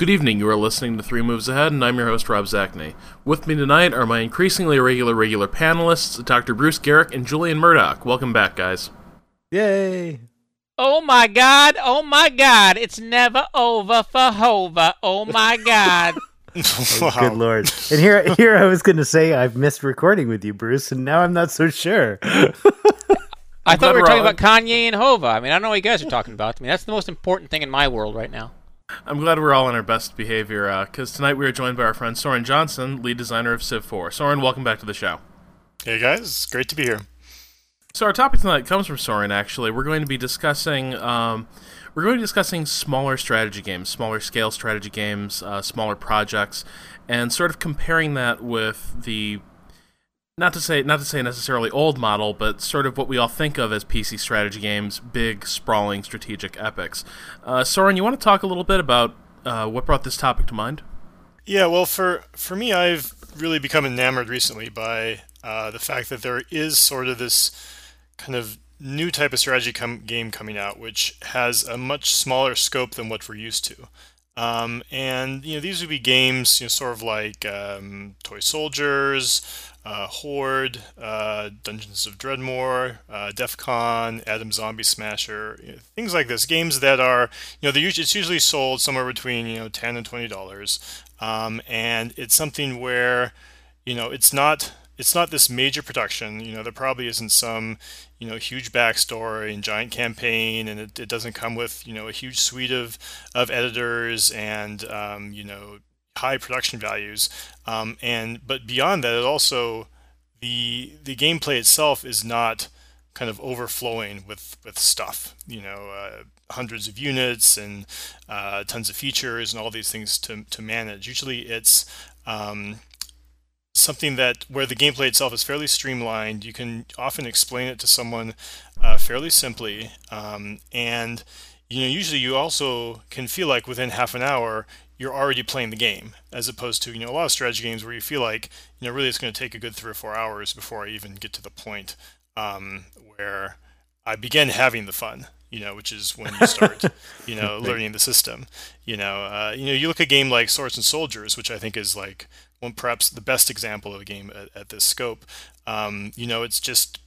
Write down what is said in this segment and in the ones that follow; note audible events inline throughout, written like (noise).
Good evening. You are listening to Three Moves Ahead, and I'm your host, Rob Zacny. With me tonight are my increasingly regular regular panelists, Dr. Bruce Geryk and Julian Murdoch. Welcome back, guys. Yay! Oh my god, oh my god, it's never over for Hova. Oh my god. (laughs) Oh, Good lord! And here, here I was going to say I've missed recording with you, Bruce, and now I'm not so sure. I thought we were talking uh, about Kanye and Hova. I mean, I don't know what you guys are talking about. I mean, that's the most important thing in my world right now. I'm glad we're all on our best behavior because uh, tonight we are joined by our friend Soren Johnson, lead designer of Civ 4. Soren, welcome back to the show. Hey guys, it's great to be here. So our topic tonight comes from Soren. Actually, we're going to be discussing um, we're going to be discussing smaller strategy games, smaller scale strategy games, uh, smaller projects, and sort of comparing that with the not to say not to say necessarily old model, but sort of what we all think of as PC strategy games, big, sprawling, strategic epics. Uh, Soren, you want to talk a little bit about uh, what brought this topic to mind? Yeah, well, for for me, I've really become enamored recently by uh, the fact that there is sort of this kind of new type of strategy com- game coming out, which has a much smaller scope than what we're used to. Um, and you know, these would be games, you know, sort of like um, Toy Soldiers, uh, Horde, uh, Dungeons of Dredmor, uh, DEF CON, Atom Zombie Smasher, you know, things like this. Games that are, you know, usually, it's usually sold somewhere between you know ten and twenty dollars, um, and it's something where, you know, it's not it's not this major production. You know, there probably isn't some you know huge backstory and giant campaign, and it, it doesn't come with you know a huge suite of of editors and um, you know high production values. Um, and but beyond that, it also the the gameplay itself is not kind of overflowing with with stuff. You know, uh, hundreds of units and uh, tons of features and all these things to to manage. Usually, it's um, something that where the gameplay itself is fairly streamlined. You can often explain it to someone uh, fairly simply, um, and you know usually you also can feel like within half an hour you're already playing the game, as opposed to you know a lot of strategy games where you feel like you know really it's going to take a good three or four hours before I even get to the point um, where I begin having the fun. You know, which is when you start, (laughs) you know, learning the system. You know, uh, you know, you look at a game like Swords and Soldiers, which I think is like one perhaps the best example of a game at, at this scope. Um, you know, it's just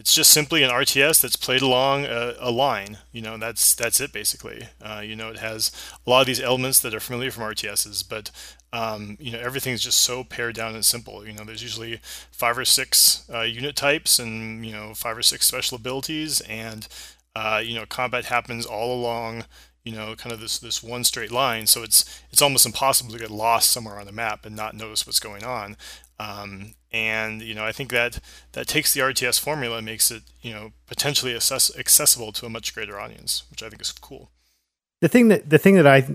it's just simply an RTS that's played along a, a line. You know, that's that's it basically. Uh, you know, it has a lot of these elements that are familiar from RTSs, but um, you know, everything's just so pared down and simple. You know, there's usually five or six uh, unit types and you know five or six special abilities, and uh, you know, combat happens all along you know, kind of this this one straight line. So it's it's almost impossible to get lost somewhere on the map and not notice what's going on. Um, and you know, I think that that takes the RTS formula and makes it you know potentially assess- accessible to a much greater audience, which I think is cool. The thing that the thing that I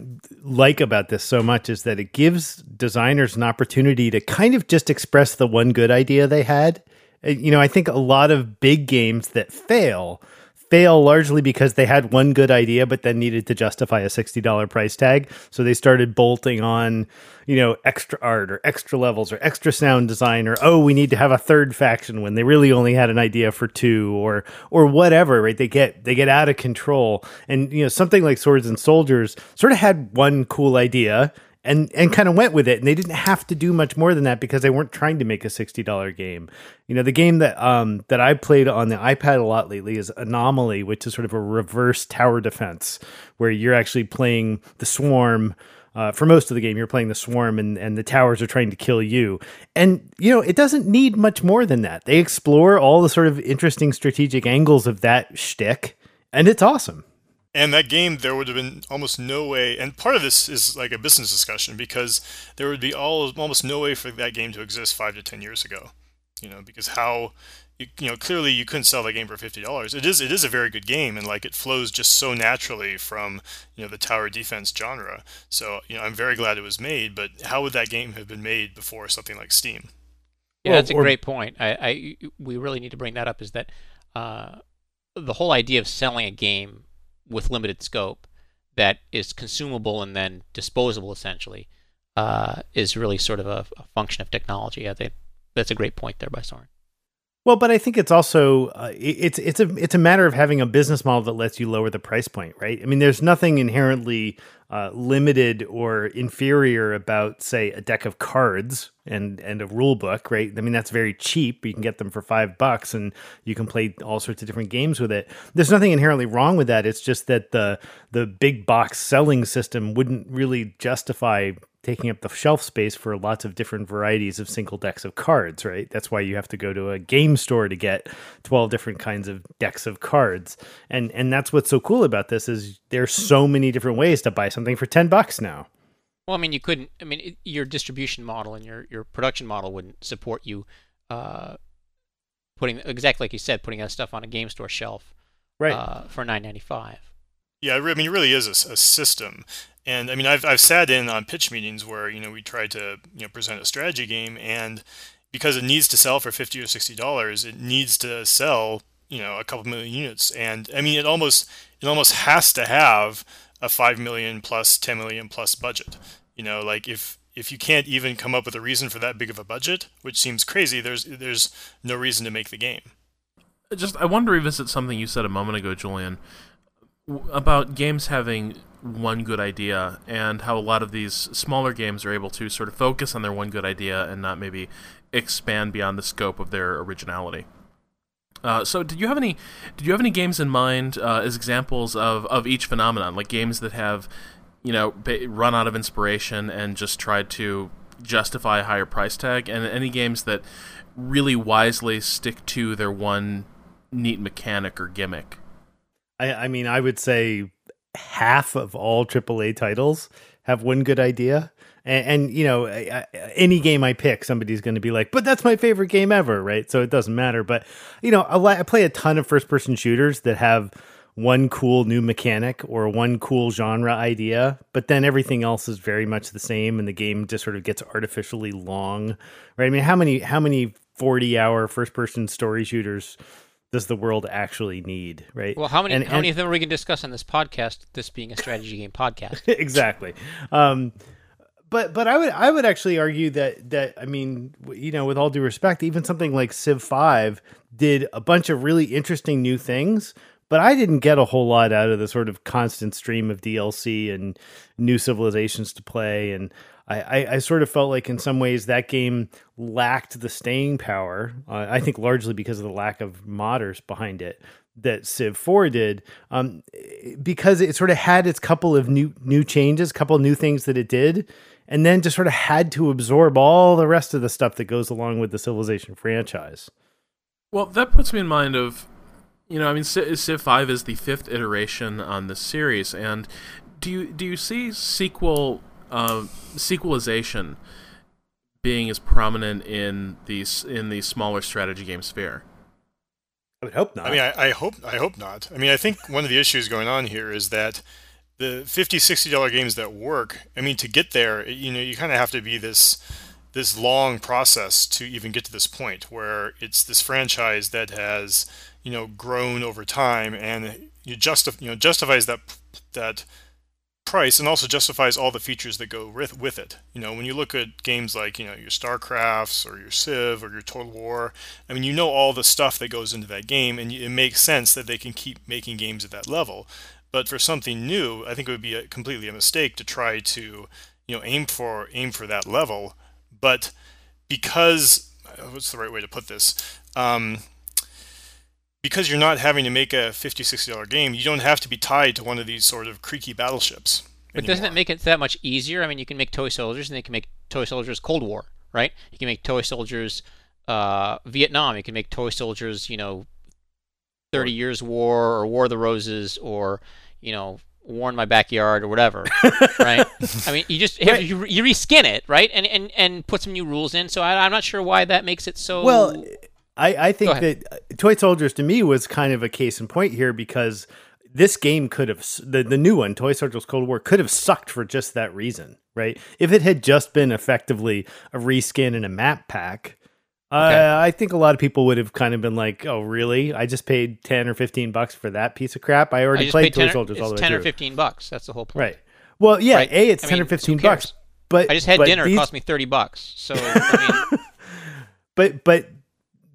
like about this so much is that it gives designers an opportunity to kind of just express the one good idea they had. You know, I think a lot of big games that fail fail largely because they had one good idea, but then needed to justify a $60 price tag. So they started bolting on, you know, extra art or extra levels or extra sound design or, oh, we need to have a third faction when they really only had an idea for two or, or whatever, right? They get, they get out of control. And, you know, something like Swords and Soldiers sort of had one cool idea and and kind of went with it and they didn't have to do much more than that because they weren't trying to make a $60 game you know the game that um that i played on the ipad a lot lately is anomaly which is sort of a reverse tower defense where you're actually playing the swarm uh, for most of the game, you're playing the swarm, and, and the towers are trying to kill you. And you know, it doesn't need much more than that. They explore all the sort of interesting strategic angles of that shtick, and it's awesome. And that game, there would have been almost no way. And part of this is like a business discussion because there would be all almost no way for that game to exist five to ten years ago. You know, because how you, you know clearly you couldn't sell that game for fifty dollars. It is it is a very good game, and like it flows just so naturally from you know the tower defense genre. So you know I'm very glad it was made. But how would that game have been made before something like Steam? Yeah, well, that's a or, great point. I, I we really need to bring that up. Is that uh, the whole idea of selling a game with limited scope that is consumable and then disposable essentially uh, is really sort of a, a, function of technology. I think that's a great point there by Soren. Well, but I think it's also uh, it's it's a it's a matter of having a business model that lets you lower the price point, right? I mean, there's nothing inherently uh, limited or inferior about, say, a deck of cards and and a rule book, right? I mean, that's very cheap. You can get them for five bucks, and you can play all sorts of different games with it. There's nothing inherently wrong with that. It's just that the the big box selling system wouldn't really justify taking up the shelf space for lots of different varieties of single decks of cards, right? That's why you have to go to a game store to get 12 different kinds of decks of cards. And and that's what's so cool about this is there's so many different ways to buy something for 10 bucks now. Well, I mean, you couldn't. I mean, it, your distribution model and your your production model wouldn't support you uh, putting exactly like you said, putting that stuff on a game store shelf, right, uh, for nine ninety five. Yeah, I mean, it really is a, a, system, and I mean, I've I've sat in on pitch meetings where you know we try to you know present a strategy game, and because it needs to sell for fifty or sixty dollars, it needs to sell you know a couple million units, and I mean, it almost it almost has to have a five million plus ten million plus budget. You know, like if if you can't even come up with a reason for that big of a budget, which seems crazy, there's there's no reason to make the game. Just I want to revisit something you said a moment ago, Julian, about games having one good idea and how a lot of these smaller games are able to sort of focus on their one good idea and not maybe expand beyond the scope of their originality. Uh, so, did you have any? Did you have any games in mind uh, as examples of, of each phenomenon, like games that have, you know, run out of inspiration and just tried to justify a higher price tag, and any games that really wisely stick to their one neat mechanic or gimmick? I, I mean, I would say half of all AAA titles have one good idea. And, and you know, I, I, any game I pick, somebody's going to be like, "But that's my favorite game ever," right? So it doesn't matter. But you know, I, I play a ton of first-person shooters that have one cool new mechanic or one cool genre idea, but then everything else is very much the same, and the game just sort of gets artificially long, right? I mean, how many how many forty-hour first-person story shooters? Does the world actually need, right? Well, how many and, how and, many of them are we can discuss on this podcast? This being a strategy game podcast, (laughs) exactly. Um, but but I would I would actually argue that that I mean you know with all due respect, even something like Civ Five did a bunch of really interesting new things, but I didn't get a whole lot out of the sort of constant stream of DLC and new civilizations to play and I, I, I, sort of felt like in some ways that game lacked the staying power. Uh, I think largely because of the lack of modders behind it that Civ 4 did, um, because it sort of had its couple of new new changes, couple new things that it did, and then just sort of had to absorb all the rest of the stuff that goes along with the Civilization franchise. Well, that puts me in mind of, you know, I mean, Civ 5 is the fifth iteration on this series, and do you do you see sequel uh, sequelization being as prominent in these in the smaller strategy game sphere? I would hope not. I mean, I, I, hope I hope not. I mean, I think one of the issues going on here is that the 50 60 dollar games that work. I mean, to get there, you know, you kind of have to be this this long process to even get to this point where it's this franchise that has you know grown over time and you justify you know justifies that that price and also justifies all the features that go with, with it. You know, when you look at games like, you know, your StarCrafts or your Civ or your Total War, I mean, you know all the stuff that goes into that game and it makes sense that they can keep making games at that level. But for something new, I think it would be a, completely a mistake to try to, you know, aim for aim for that level. But because what's the right way to put this? Um, because you're not having to make a 50 60 dollar game you don't have to be tied to one of these sort of creaky battleships but anymore. doesn't it make it that much easier? I mean you can make toy soldiers and they can make toy soldiers cold war right? You can make toy soldiers uh, vietnam. You can make toy soldiers you know 30 years war or war of the roses or you know war in my backyard or whatever (laughs) right? I mean you just right. you, you reskin it right? And, and and put some new rules in. So I, i'm not sure why that makes it so well I, I think that uh, Toy Soldiers to me was kind of a case in point here because this game could have the, the new one, Toy Soldiers Cold War, could have sucked for just that reason, right? If it had just been effectively a reskin and a map pack, okay. uh, I think a lot of people would have kind of been like, "Oh, really? I just paid ten or fifteen bucks for that piece of crap. I already I played Toy Soldiers all the way ten through. or fifteen bucks. That's the whole point, right? Well, yeah, right. a it's I ten mean, or fifteen bucks, but I just had dinner. These... It cost me thirty bucks. So, I mean... (laughs) but but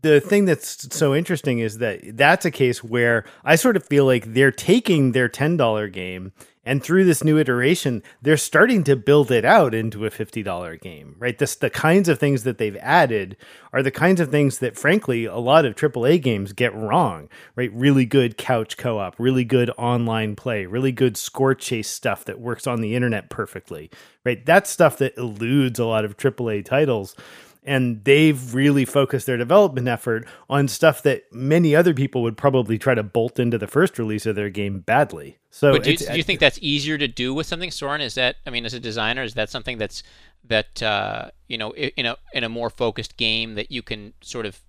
the thing that's so interesting is that that's a case where I sort of feel like they're taking their $10 game and through this new iteration, they're starting to build it out into a $50 game, right? This, the kinds of things that they've added are the kinds of things that, frankly, a lot of AAA games get wrong, right? Really good couch co op, really good online play, really good score chase stuff that works on the internet perfectly, right? That's stuff that eludes a lot of AAA titles and they've really focused their development effort on stuff that many other people would probably try to bolt into the first release of their game badly. So, but do you, do you think that's easier to do with something, Soren? Is that I mean, as a designer, is that something that's that uh, you know in a in a more focused game that you can sort of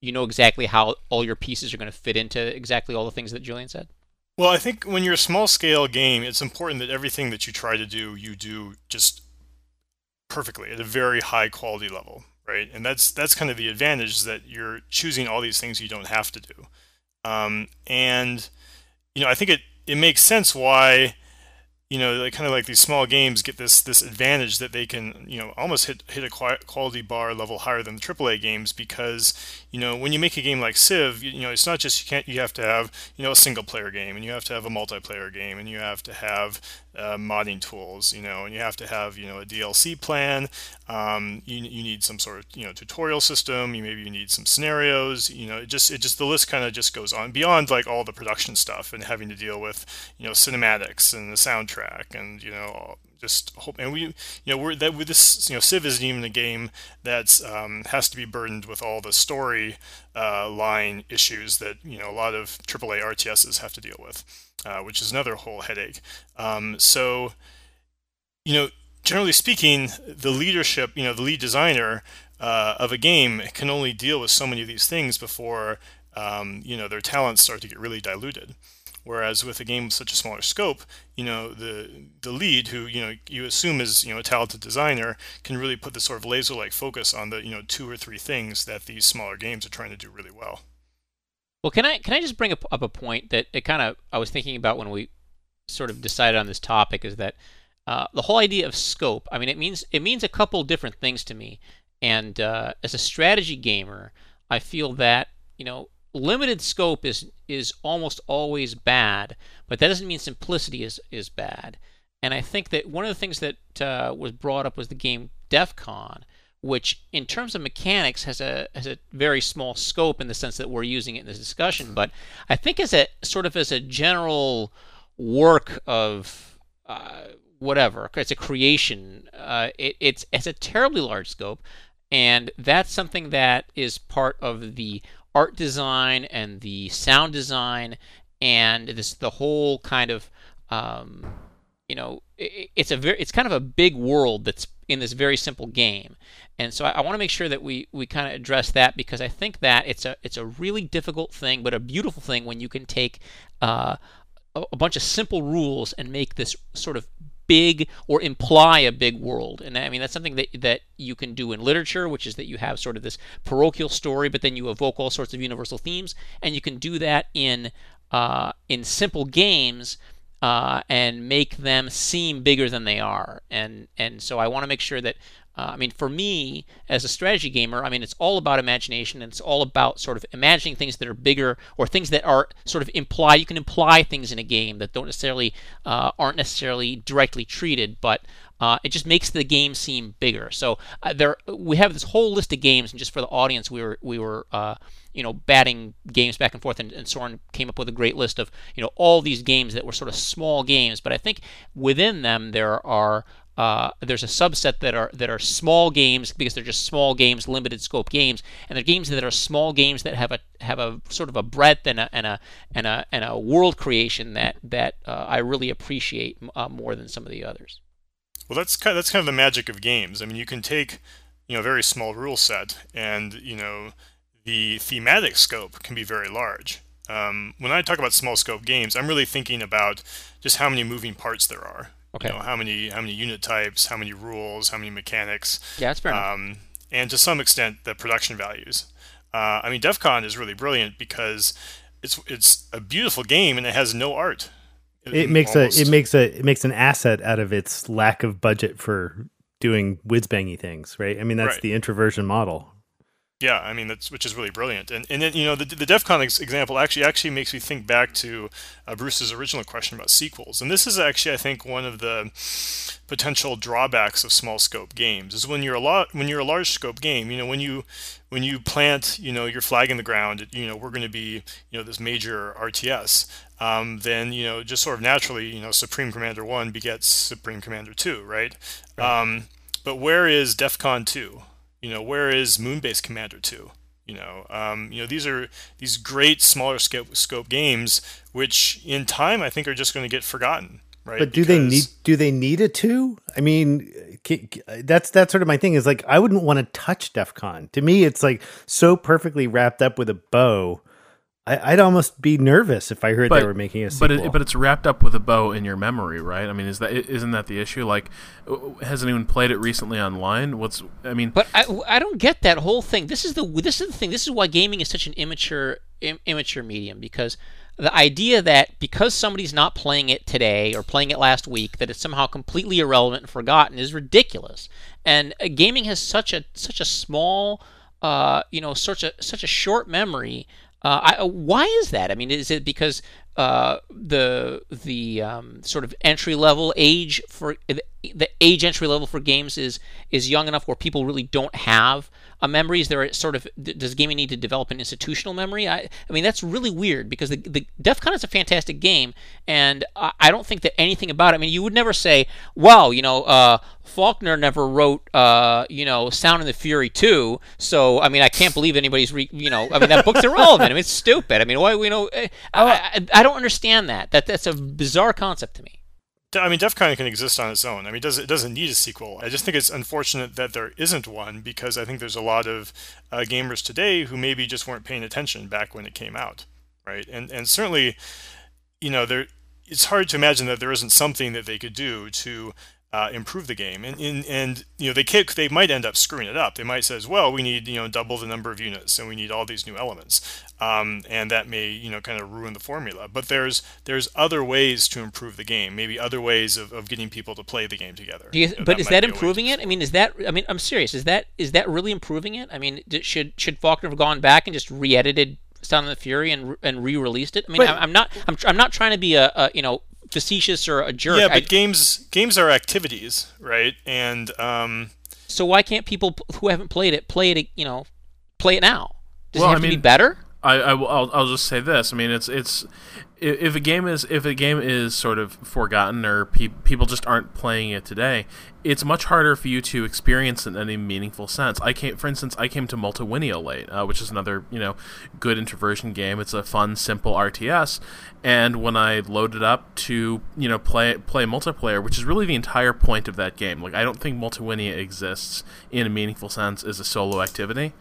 you know exactly how all your pieces are going to fit into exactly all the things that Julian said? Well, I think when you're a small scale game, it's important that everything that you try to do, you do just perfectly at a very high quality level right? And that's that's kind of the advantage that you're choosing all these things you don't have to do. Um, and you know, I think it it makes sense why you know, like kind of like these small games get this this advantage that they can, you know, almost hit hit a quality bar level higher than the AAA games because, you know, when you make a game like Civ, you, you, know, it's not just you can't you have to have you know a single player game and you have to have a multiplayer game and you have to have uh, modding tools, you know, and you have to have you know a DLC plan. Um, you, you need some sort of you know tutorial system. You maybe you need some scenarios. You know, it just it just the list kind of just goes on beyond like all the production stuff and having to deal with you know cinematics and the soundtrack and you know just hope and we you know we're that with this you know civ isn't even a game that's um, has to be burdened with all the story uh, line issues that you know a lot of aaa rts's have to deal with uh, which is another whole headache. Um, so you know generally speaking the leadership you know the lead designer uh, of a game can only deal with so many of these things before um, you know their talents start to get really diluted Whereas with a game with such a smaller scope, you know, the the lead, who you know you assume is you know a talented designer, can really put this sort of laser-like focus on the you know two or three things that these smaller games are trying to do really well. Well, can I can I just bring up, up a point that it kind of I was thinking about when we sort of decided on this topic is that uh, the whole idea of scope. I mean, it means it means a couple different things to me. And uh, as a strategy gamer, I feel that you know limited scope is is almost always bad, but that doesn't mean simplicity is is bad. And I think that one of the things that uh, was brought up was the game DEF CON, which in terms of mechanics has a has a very small scope in the sense that we're using it in this discussion. But I think as a sort of as a general work of uh, whatever, it's a creation. Uh, it, it's it's a terribly large scope, and that's something that is part of the art design and the sound design and this the whole kind of um, you know it, it's a very it's kind of a big world that's in this very simple game. And so I, I want to make sure that we we kind of address that because I think that it's a it's a really difficult thing but a beautiful thing when you can take uh, a, a bunch of simple rules and make this sort of big or imply a big world. And I mean that's something that that you can do in literature, which is that you have sort of this parochial story, but then you evoke all sorts of universal themes, and you can do that in uh, in simple games. Uh, and make them seem bigger than they are, and and so I want to make sure that uh, I mean, for me as a strategy gamer, I mean, it's all about imagination and it's all about sort of imagining things that are bigger or things that are sort of imply. You can imply things in a game that don't necessarily uh, aren't necessarily directly treated, but uh, it just makes the game seem bigger. So uh, there, we have this whole list of games, and just for the audience, we were we were uh, you know batting games back and forth, and, and Soren came up with a great list of you know all these games that were sort of small games. But I think within them there are uh, there's a subset that are that are small games because they're just small games, limited scope games, and they're games that are small games that have a have a sort of a breadth and a and a and a, and a world creation that that uh, I really appreciate uh, more than some of the others. Well, that's kind of, that's kind of the magic of games. I mean, you can take you know a very small rule set, and you know the thematic scope can be very large. Um, when I talk about small scope games, I'm really thinking about just how many moving parts there are. Okay. You know, how many how many unit types, how many rules, how many mechanics. Yeah, that's fair um, And to some extent, the production values. Uh, I mean, DEF CON is really brilliant because it's it's a beautiful game and it has no art. It makes almost. a it makes a it makes an asset out of its lack of budget for doing whiz bangy things, right? I mean, that's right. the introversion model. Yeah, I mean that's which is really brilliant, and and then, you know the the DEF CON ex- example actually actually makes me think back to uh, Bruce's original question about sequels, and this is actually I think one of the potential drawbacks of small scope games is when you're a lot when you're a large scope game, you know when you when you plant you know your flag in the ground, you know we're going to be you know this major RTS, um, then you know just sort of naturally you know Supreme Commander One begets Supreme Commander Two, right? right. Um, but where is DEF CON two? You know, where is Moonbase Commander 2? You know, um, you know these are these great smaller scope, scope games, which in time I think are just going to get forgotten. Right? But do because... they need do they need a two? I mean, that's that's sort of my thing. Is like I wouldn't want to touch DEF CON. To me, it's like so perfectly wrapped up with a bow I, would almost be nervous if I heard but, they were making a sequel. But it, but it's wrapped up with a bow in your memory, right? I mean, is that isn't that the issue? Like, has anyone played it recently online? What's I mean? But I, I don't get that whole thing. This is the this is the thing. This is why gaming is such an immature Im, immature medium because the idea that because somebody's not playing it today or playing it last week that it's somehow completely irrelevant and forgotten is ridiculous. And uh, gaming has such a such a small uh, you know, such a such a short memory uh, I, uh, why is that? I mean, is it because uh, the the um, sort of entry level age for the age entry level for games is is young enough where people really don't have a memory? Is there sort of does gaming need to develop an institutional memory? I, I mean that's really weird because the, the DEF CON is a fantastic game, and I, I don't think that anything about it. I mean, you would never say, "Well, you know, uh, Faulkner never wrote, uh, you know, Sound and the Fury 2, so I mean, I can't believe anybody's, re- you know, I mean that book's irrelevant. I mean, it's stupid. I mean, why, you know, eh, I, I, I don't understand that. That that's a bizarre concept to me. I mean, DEF CON can exist on its own. I mean, it doesn't, it doesn't need a sequel. I just think it's unfortunate that there isn't one because I think there's a lot of uh, gamers today who maybe just weren't paying attention back when it came out, right? And and certainly, you know, there it's hard to imagine that there isn't something that they could do to uh, improve the game. And, and, and you know they they might end up screwing it up. They might says, well, we need you know double the number of units and we need all these new elements, um, and that may you know kind of ruin the formula. But there's there's other ways to improve the game. Maybe other ways of, of getting people to play the game together. You, you know, but that is that improving it? I mean, is that I mean I'm serious. Is that is that really improving it? I mean, should should Faulkner have gone back and just re-edited Sound of the Fury and and re-released it? I mean, but, I'm, not I'm, I'm not trying to be a, a you know facetious or a jerk. Yeah, but I, games games are activities, right? And um, so why can't people who haven't played it play it? You know, play it now. Does well, it have I mean, to be better? I, I will I'll, I'll just say this. I mean, it's it's if a game is if a game is sort of forgotten or pe- people just aren't playing it today, it's much harder for you to experience it in any meaningful sense. I came, for instance, I came to Multiwinia late, uh, which is another you know good introversion game. It's a fun, simple RTS, and when I loaded up to you know play play multiplayer, which is really the entire point of that game. Like I don't think Multiwinia exists in a meaningful sense as a solo activity,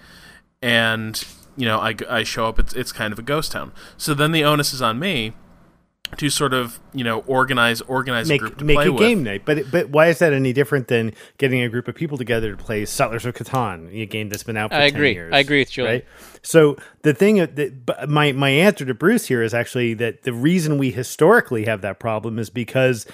and you know, I, I show up, it's, it's kind of a ghost town. So then the onus is on me to sort of you know organize organize make, a group to make play a with. game night. But but why is that any different than getting a group of people together to play Settlers of Catan, a game that's been out for I 10 agree. years? I agree with Julie. Right? So the thing uh, that my my answer to Bruce here is actually that the reason we historically have that problem is because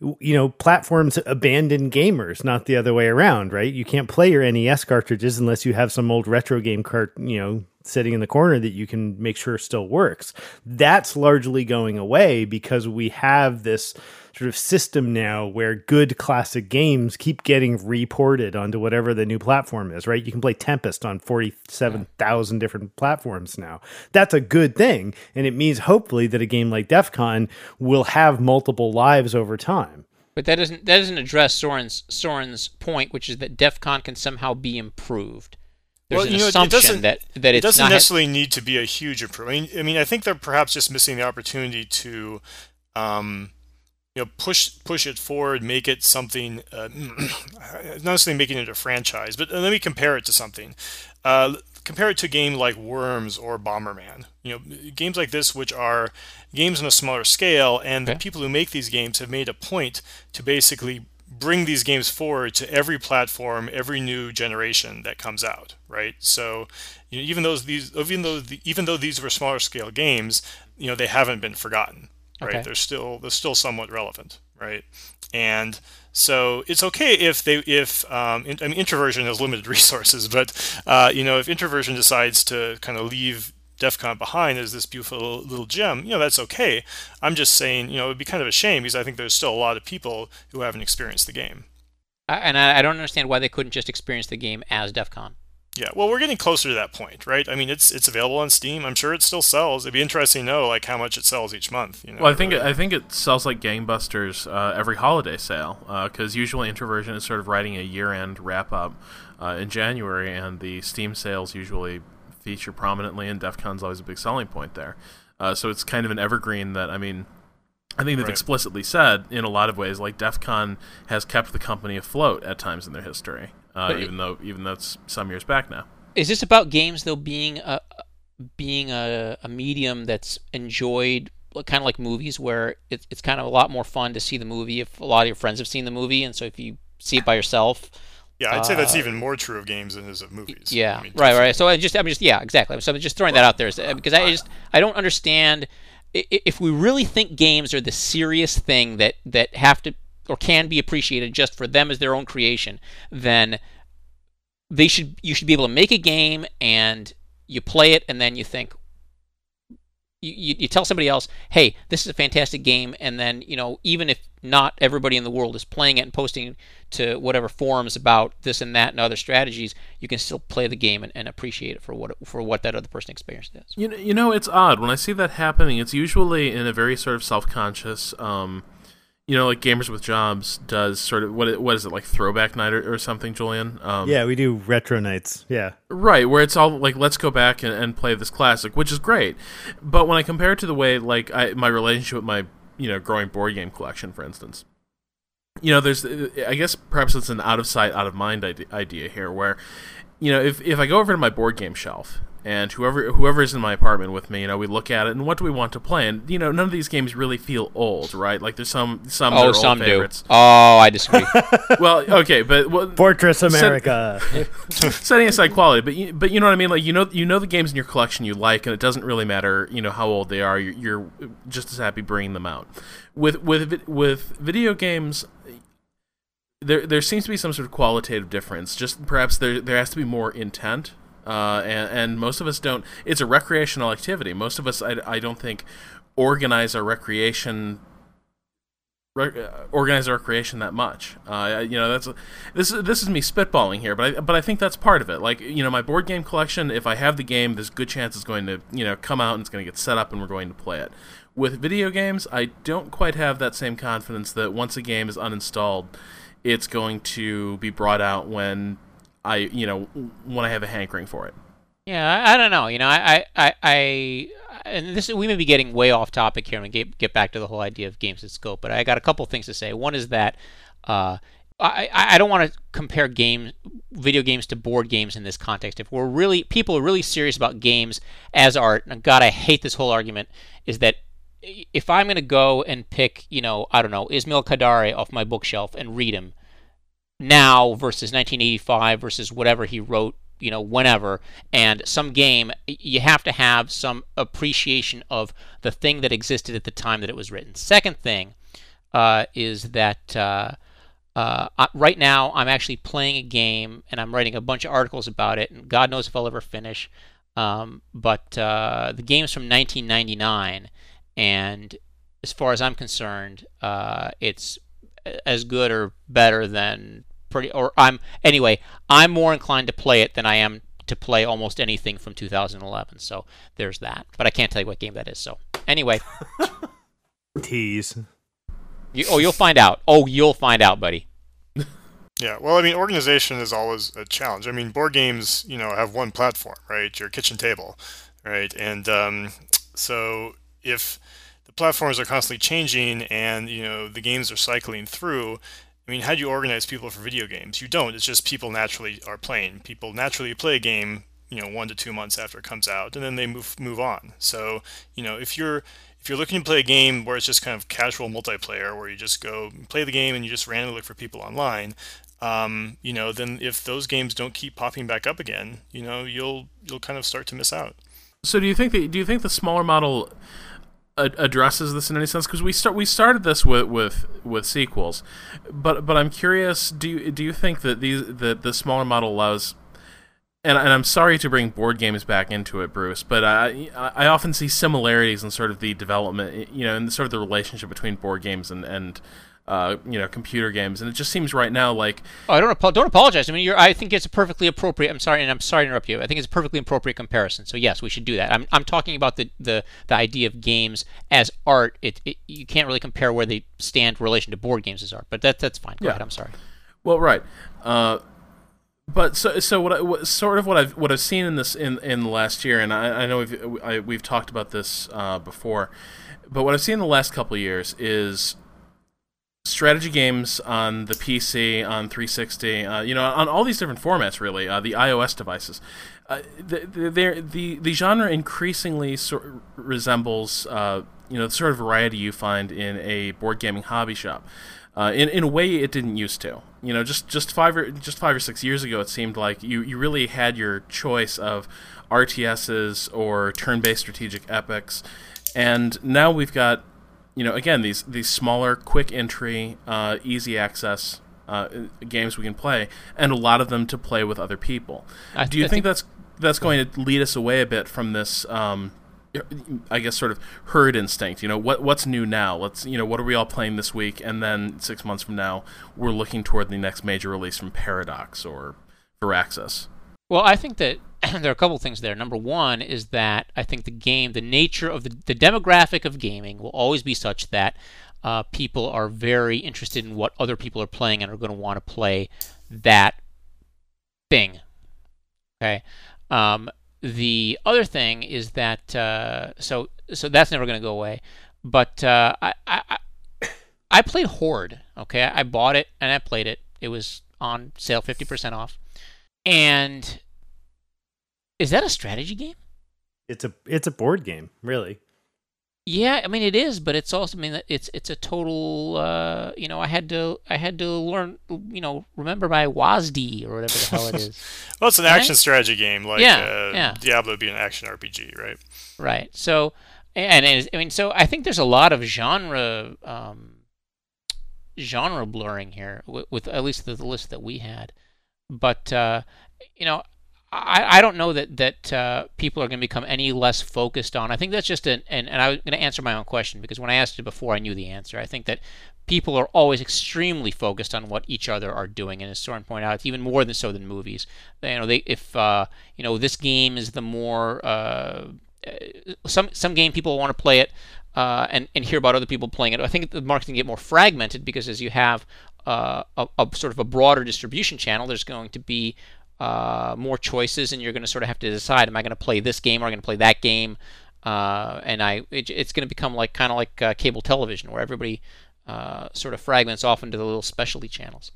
you know, platforms abandon gamers, not the other way around, right? You can't play your NES cartridges unless you have some old retro game cart, you know, sitting in the corner that you can make sure still works. That's largely going away because we have this sort of system now where good classic games keep getting reported onto whatever the new platform is, right? You can play Tempest on 47,000 different platforms now. That's a good thing. And it means hopefully that a game like DEF CON will have multiple lives over time. But that doesn't that doesn't address Soren's Soren's point, which is that DEF CON can somehow be improved. There's well, an you know, assumption that that it doesn't necessarily need to be a huge improvement. I mean, I think they're perhaps just missing the opportunity to, um, you know, push push it forward, make it something. Uh, (clears throat) not necessarily making it a franchise, but let me compare it to something. Uh, compare it to a game like Worms or Bomberman. You know, games like this, which are games on a smaller scale, and okay. the people who make these games have made a point to basically bring these games forward to every platform, every new generation that comes out, right? So, you know, even though these even though the, even though these were smaller scale games, you know, they haven't been forgotten, right? Okay. They're still they're still somewhat relevant, right? And So it's okay if they if um, in, I mean introversion has limited (laughs) resources, but uh, you know if introversion decides to kind of leave DEF CON behind as this beautiful little gem, you know that's okay. I'm just saying you know it would be kind of a shame because I think there's still a lot of people who haven't experienced the game. And I don't understand why they couldn't just experience the game as DEF CON. Yeah, well, we're getting closer to that point, right? I mean, it's it's available on Steam. I'm sure it still sells. It'd be interesting to know like how much it sells each month. You know, well, I think really. it, I think it sells like gangbusters uh, every holiday sale because uh, usually Introversion is sort of writing a year-end wrap-up uh, in January, and the Steam sales usually feature prominently, and DEF CON's always a big selling point there. Uh, so it's kind of an evergreen that I mean. I think they've right. explicitly said in a lot of ways, like DEF CON has kept the company afloat at times in their history uh, even though even though it's some years back now. Is this about games though being a being a, a medium that's enjoyed kind of like movies where it's it's kind of a lot more fun to see the movie if a lot of your friends have seen the movie and so if you see it by yourself yeah, I'd say that's uh, even more true of games than it is of movies. Yeah, I mean, right, right. So I just, I'm just, yeah, exactly. So I'm just throwing that out there because I just, I don't understand if we really think games are the serious thing that that have to or can be appreciated just for them as their own creation, then they should you should be able to make a game and you play it and then you think you, you tell somebody else, hey, this is a fantastic game, and then you know even if not everybody in the world is playing it and posting to whatever forums about this and that and other strategies, you can still play the game and, and appreciate it for what for what that other person experienced is. You know, you know, it's odd when I see that happening. It's usually in a very sort of self-conscious. Um, you know, like Gamers with Jobs does sort of what what is it like Throwback Night or, or something, Julian? Um, yeah, we do retro nights. Yeah, right, where it's all like let's go back and, and play this classic, which is great. But when I compare it to the way like I, my relationship with my you know growing board game collection, for instance, you know, there's I guess perhaps it's an out of sight, out of mind idea here, where you know if if I go over to my board game shelf and whoever whoever's in my apartment with me, you know, we look at it and what do we want to play? And you know, none of these games really feel old, right? Like there's some some oh some do. Oh, I disagree. (laughs) well, okay, but well, Fortress America. Set, (laughs) setting aside quality, but you, but you know what I mean. Like you know you know the games in your collection you like, and it doesn't really matter you know how old they are. You're, you're just as happy bringing them out. With with with video games, there there seems to be some sort of qualitative difference. Just perhaps there there has to be more intent uh, and, and, most of us don't. It's a recreational activity. Most of us, I, I don't think, organize our recreation. Re- uh, organize our recreation that much. Uh, you know, that's this. This is me spitballing here, but I, but I think that's part of it. Like you know, my board game collection. If I have the game, there's good chance it's going to you know come out and it's going to get set up and we're going to play it. With video games, I don't quite have that same confidence that once a game is uninstalled, it's going to be brought out when I you know when I have a hankering for it. Yeah, I, I don't know. You know, I, I, I, and this we may be getting way off topic here and get get back to the whole idea of games in scope. But I got a couple things to say. One is that uh, I, I don't want to compare game video games to board games in this context. If we're really people are really serious about games as art, and God, I hate this whole argument. Is that if I'm going to go and pick, you know, I don't know, Ismail Kadare off my bookshelf and read him, now versus 1985 versus whatever he wrote you know whenever. And some game you have to have some appreciation of the thing that existed at the time that it was written. Second thing uh, is that uh, uh, right now i'm actually playing a game and i'm writing a bunch of articles about it and god knows if i'll ever finish. Um, but uh, the game's from 1999 and as far as i'm concerned uh, it's as good or better than pretty or I'm anyway, I'm more inclined to play it than I am to play almost anything from 2011. So there's that. But I can't tell you what game that is. So anyway, (laughs) tease. You, oh, you'll find out. Oh, you'll find out, buddy. Yeah, well, I mean, organization is always a challenge. I mean, board games, you know, have one platform, right? Your kitchen table, right? And um, so if platforms are constantly changing and you know the games are cycling through i mean how do you organize people for video games? You don't. It's just people naturally are playing. People naturally play a game you know one to two months after it comes out and then they move move on. So you know if you're if you're looking to play a game where it's just kind of casual multiplayer where you just go play the game and you just randomly look for people online um, you know then if those games don't keep popping back up again you know you'll you'll kind of start to miss out. So do you think that do you think the smaller model addresses this in any sense? Because we start we started this with with with sequels. But but i'm curious do you do you think that these that the smaller model allows and, and I'm sorry to bring board games back into it, Bruce, but I I often see similarities in sort of the development, you know, in sort of the relationship between board games and and uh, you know computer games, and it just seems right now like oh, I don't don't apologize. I mean, I think it's a perfectly appropriate. I'm sorry, and I'm sorry to interrupt you. I think it's a perfectly appropriate comparison. So yes, we should do that. I'm I'm talking about the the, the idea of games as art. It, it you can't really compare where they stand in relation to board games as art, but that that's fine. Go yeah. ahead. I'm sorry. Well, right. Uh, but so so what, I, what, sort of what I've what I've seen in this in in the last year, and I, I know we've I, we've talked about this uh, before, but what I've seen in the last couple of years is strategy games on the PC, on 360, uh, you know, on all these different formats, really, uh, the iOS devices. Uh, the, the, the, the genre increasingly of resembles, uh, you know, the sort of variety you find in a board gaming hobby shop. Uh, in in a way, it didn't used to. You know, just just five or just five or six years ago, it seemed like you, you really had your choice of RTSs or turn-based strategic epics, and now we've got you know, again, these these smaller, quick entry, uh, easy access uh, games we can play, and a lot of them to play with other people. I, Do you think, think, that's that's going to lead us away a bit from this? Um, I guess sort of herd instinct. You know, what what's new now? Let's you know, what are we all playing this week? And then six months from now, we're looking toward the next major release from Paradox or Firaxis. Well, I think that (clears throat) there are a couple things there. Number one is that I think the game, the nature of the, the demographic of gaming will always be such that uh, people are very interested in what other people are playing and are going to want to play that thing. Okay. Um, the other thing is that uh, so so that's never going to go away. But uh, I, I I played Horde. Okay, I bought it and I played it. It was on sale, fifty percent off, and is that a strategy game? It's a it's a board game, really. Yeah, I mean it is, but it's also I mean it's it's a total uh, you know I had to I had to learn you know remember my WASD or whatever the hell it is. (laughs) well, it's an right? action strategy game like yeah, uh, yeah. Diablo would be an action RPG, right? Right. So and, and I mean so I think there's a lot of genre um, genre blurring here with, with at least the, the list that we had, but uh, you know I, I don't know that that uh, people are going to become any less focused on. I think that's just an and, and I'm going to answer my own question because when I asked it before, I knew the answer. I think that people are always extremely focused on what each other are doing, and as Soren pointed out, it's even more than so than movies. You know, they if uh, you know this game is the more uh, some some game people want to play it uh, and and hear about other people playing it. I think the marketing get more fragmented because as you have uh, a, a, sort of a broader distribution channel, there's going to be uh, more choices, and you're going to sort of have to decide: Am I going to play this game or am I going to play that game? Uh, and I, it, it's going to become like kind of like uh, cable television, where everybody uh, sort of fragments off into the little specialty channels.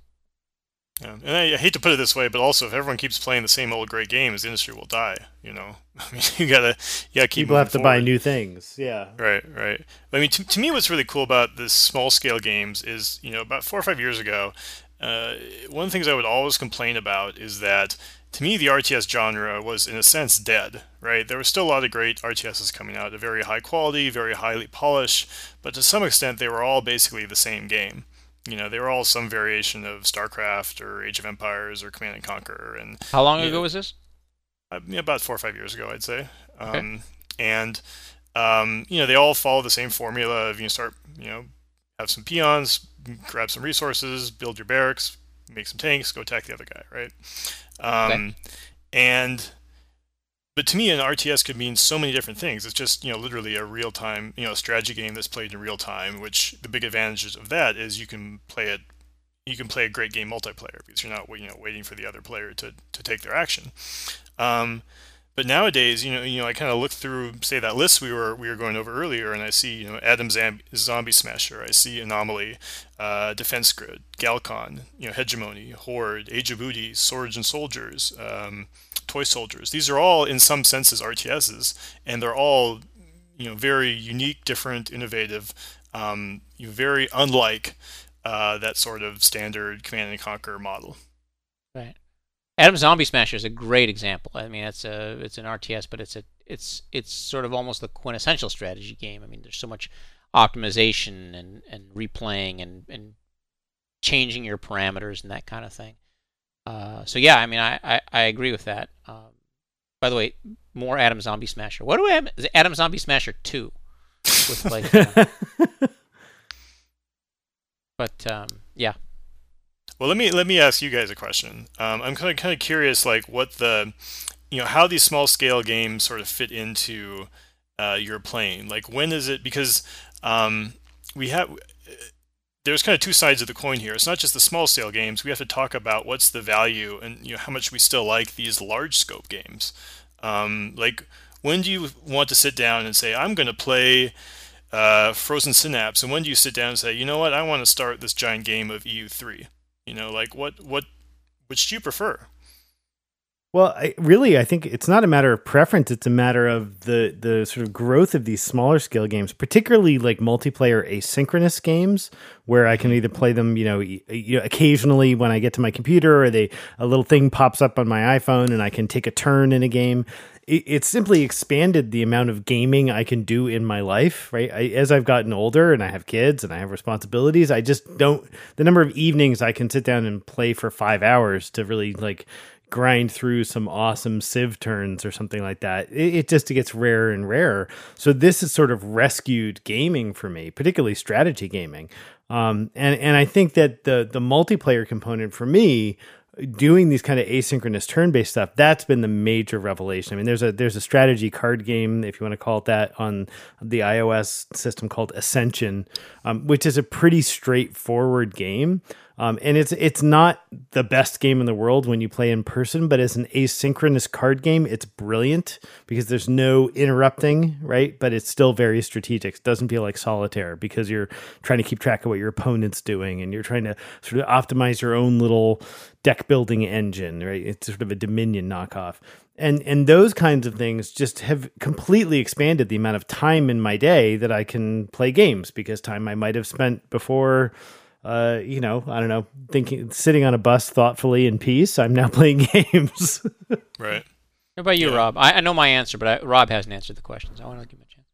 Yeah. And I, I, hate to put it this way, but also if everyone keeps playing the same old great games, the industry will die. You know, (laughs) I mean, you gotta, yeah, keep. People have to forward. buy new things. Yeah. Right, right. I mean, to, to me, what's really cool about this small scale games is, you know, about four or five years ago, uh, one of the things I would always complain about is that to me the RTS genre was in a sense dead, right? There were still a lot of great RTSs coming out, of very high quality, very highly polished, but to some extent they were all basically the same game. You know, they were all some variation of StarCraft or Age of Empires or Command and Conquer. And how long ago know, was this? Uh, about four or five years ago, I'd say. Okay. Um, and um, you know, they all follow the same formula of you know, start, you know, have some peons, grab some resources, build your barracks, make some tanks, go attack the other guy, right? Um, okay. And but to me, an RTS could mean so many different things. It's just you know literally a real time you know strategy game that's played in real time. Which the big advantages of that is you can play it. You can play a great game multiplayer because you're not you know waiting for the other player to, to take their action. Um, but nowadays, you know, you know, I kind of look through, say, that list we were we were going over earlier, and I see, you know, Atom Zam- Zombie Smasher, I see Anomaly, uh, Defense Grid, Galcon, you know, Hegemony, Horde, Age of Booty, Swords and Soldiers, um, Toy Soldiers. These are all, in some senses, RTSs, and they're all, you know, very unique, different, innovative, um, very unlike uh, that sort of standard Command and Conquer model. Right. Atom Zombie Smasher is a great example. I mean, it's a it's an RTS, but it's a it's it's sort of almost the quintessential strategy game. I mean, there's so much optimization and, and replaying and, and changing your parameters and that kind of thing. Uh, so yeah, I mean, I, I, I agree with that. Um, by the way, more Atom Zombie Smasher. What do we have? Is it Atom Zombie Smasher two? With like, (laughs) but um, yeah. Well, let me let me ask you guys a question. Um, I'm kind of kind of curious, like what the, you know, how these small scale games sort of fit into uh, your playing. Like when is it? Because um, we have there's kind of two sides of the coin here. It's not just the small scale games. We have to talk about what's the value and you know how much we still like these large scope games. Um, like when do you want to sit down and say I'm going to play uh, Frozen Synapse, and when do you sit down and say you know what I want to start this giant game of EU3? You know, like what what which do you prefer? Well, I, really, I think it's not a matter of preference. It's a matter of the the sort of growth of these smaller scale games, particularly like multiplayer asynchronous games, where I can mm-hmm. either play them, you know, you know, occasionally when I get to my computer, or they a little thing pops up on my iPhone, and I can take a turn in a game it, simply expanded the amount of gaming I can do in my life. Right, I, as I've gotten older and I have kids and I have responsibilities, I just don't. The number of evenings I can sit down and play for five hours to really like grind through some awesome Civ turns or something like that. It, it, just gets rarer and rarer. So this is sort of rescued gaming for me, particularly strategy gaming. Um, and and I think that the the multiplayer component for me doing these kind of asynchronous turn-based stuff that's been the major revelation. I mean there's a there's a strategy card game if you want to call it that on the ios system called ascension um, which is a pretty straightforward game um, and it's it's not the best game in the world when you play in person, but as an asynchronous card game, it's brilliant because there's no interrupting, right? But it's still very strategic. It doesn't feel like solitaire because you're trying to keep track of what your opponent's doing and you're trying to sort of optimize your own little deck building engine, right? It's sort of a Dominion knockoff and and those kinds of things just have completely expanded the amount of time in my day that I can play games because time I might have spent before uh, you know, I don't know, thinking, sitting on a bus thoughtfully in peace. I'm now (laughs) playing games. right. What about you, yeah. Rob? I, I, know my answer, but I, Rob hasn't answered the questions. I want to give him a chance.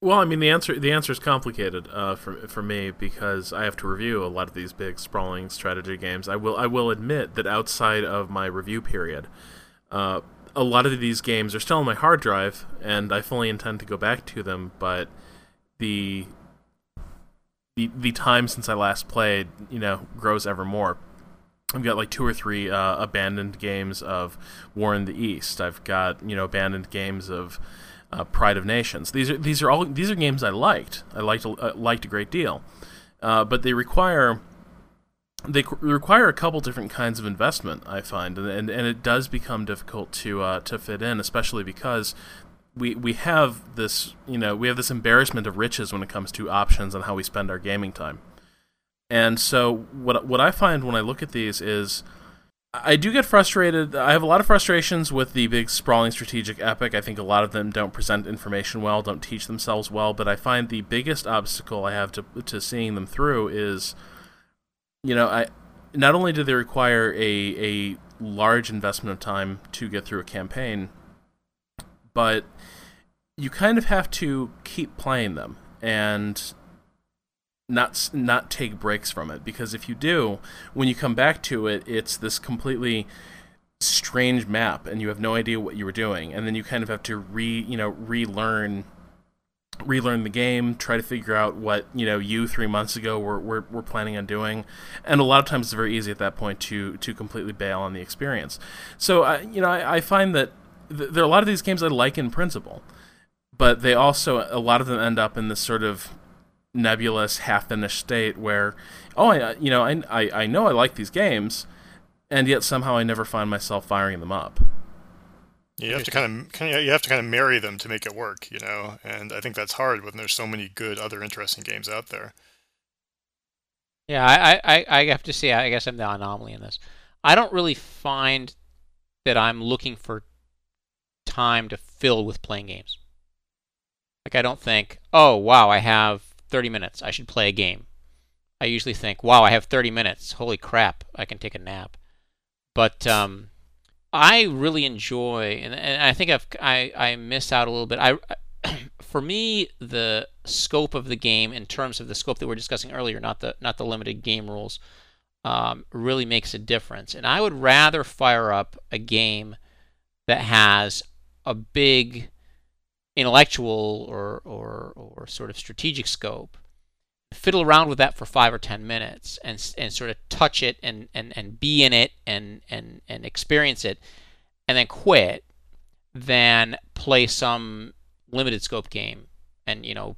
Well, I mean, the answer the answer is complicated uh, for for me because I have to review a lot of these big sprawling strategy games. I will I will admit that outside of my review period, uh, a lot of these games are still on my hard drive, and I fully intend to go back to them. But the the the time since I last played, you know, grows ever more. I've got like two or three uh, abandoned games of War in the East. I've got you know abandoned games of uh, Pride of Nations. These are these are all these are games I liked. I liked uh, liked a great deal, uh, but they require they require a couple different kinds of investment. I find, and and, and it does become difficult to uh, to fit in, especially because we we have this you know we have this embarrassment of riches when it comes to options on how we spend our gaming time. And so what what I find when I look at these is I do get frustrated. I have a lot of frustrations with the big sprawling strategic epic. I think a lot of them don't present information well, don't teach themselves well, but I find the biggest obstacle I have to to seeing them through is you know, I not only do they require a a large investment of time to get through a campaign, but you kind of have to keep playing them and not not take breaks from it because if you do, when you come back to it, it's this completely strange map and you have no idea what you were doing. And then you kind of have to re you know relearn relearn the game try to figure out what you know you three months ago were, were, were planning on doing. And a lot of times it's very easy at that point to to completely bail on the experience. So uh, you know I, I find that th- there are a lot of these games I like in principle, but they also a lot of them end up in this sort of nebulous, half-finished state where, oh, I, you know, I, I, I know I like these games, and yet somehow I never find myself firing them up. You have to kind of, kind of, you have to kind of marry them to make it work, you know, and I think that's hard when there's so many good other interesting games out there. Yeah, I, I, I have to say, I guess I'm the anomaly in this. I don't really find that I'm looking for time to fill with playing games. Like I don't think, oh wow, I have 30 minutes, I should play a game. I usually think, wow, I have 30 minutes, holy crap, I can take a nap. But um, I really enjoy, and, and I think I've I, I miss out a little bit. I (clears throat) for me the scope of the game in terms of the scope that we are discussing earlier, not the not the limited game rules, um, really makes a difference. And I would rather fire up a game that has a big intellectual or, or, or sort of strategic scope, fiddle around with that for five or ten minutes and, and sort of touch it and, and, and be in it and, and, and experience it and then quit than play some limited scope game and, you know,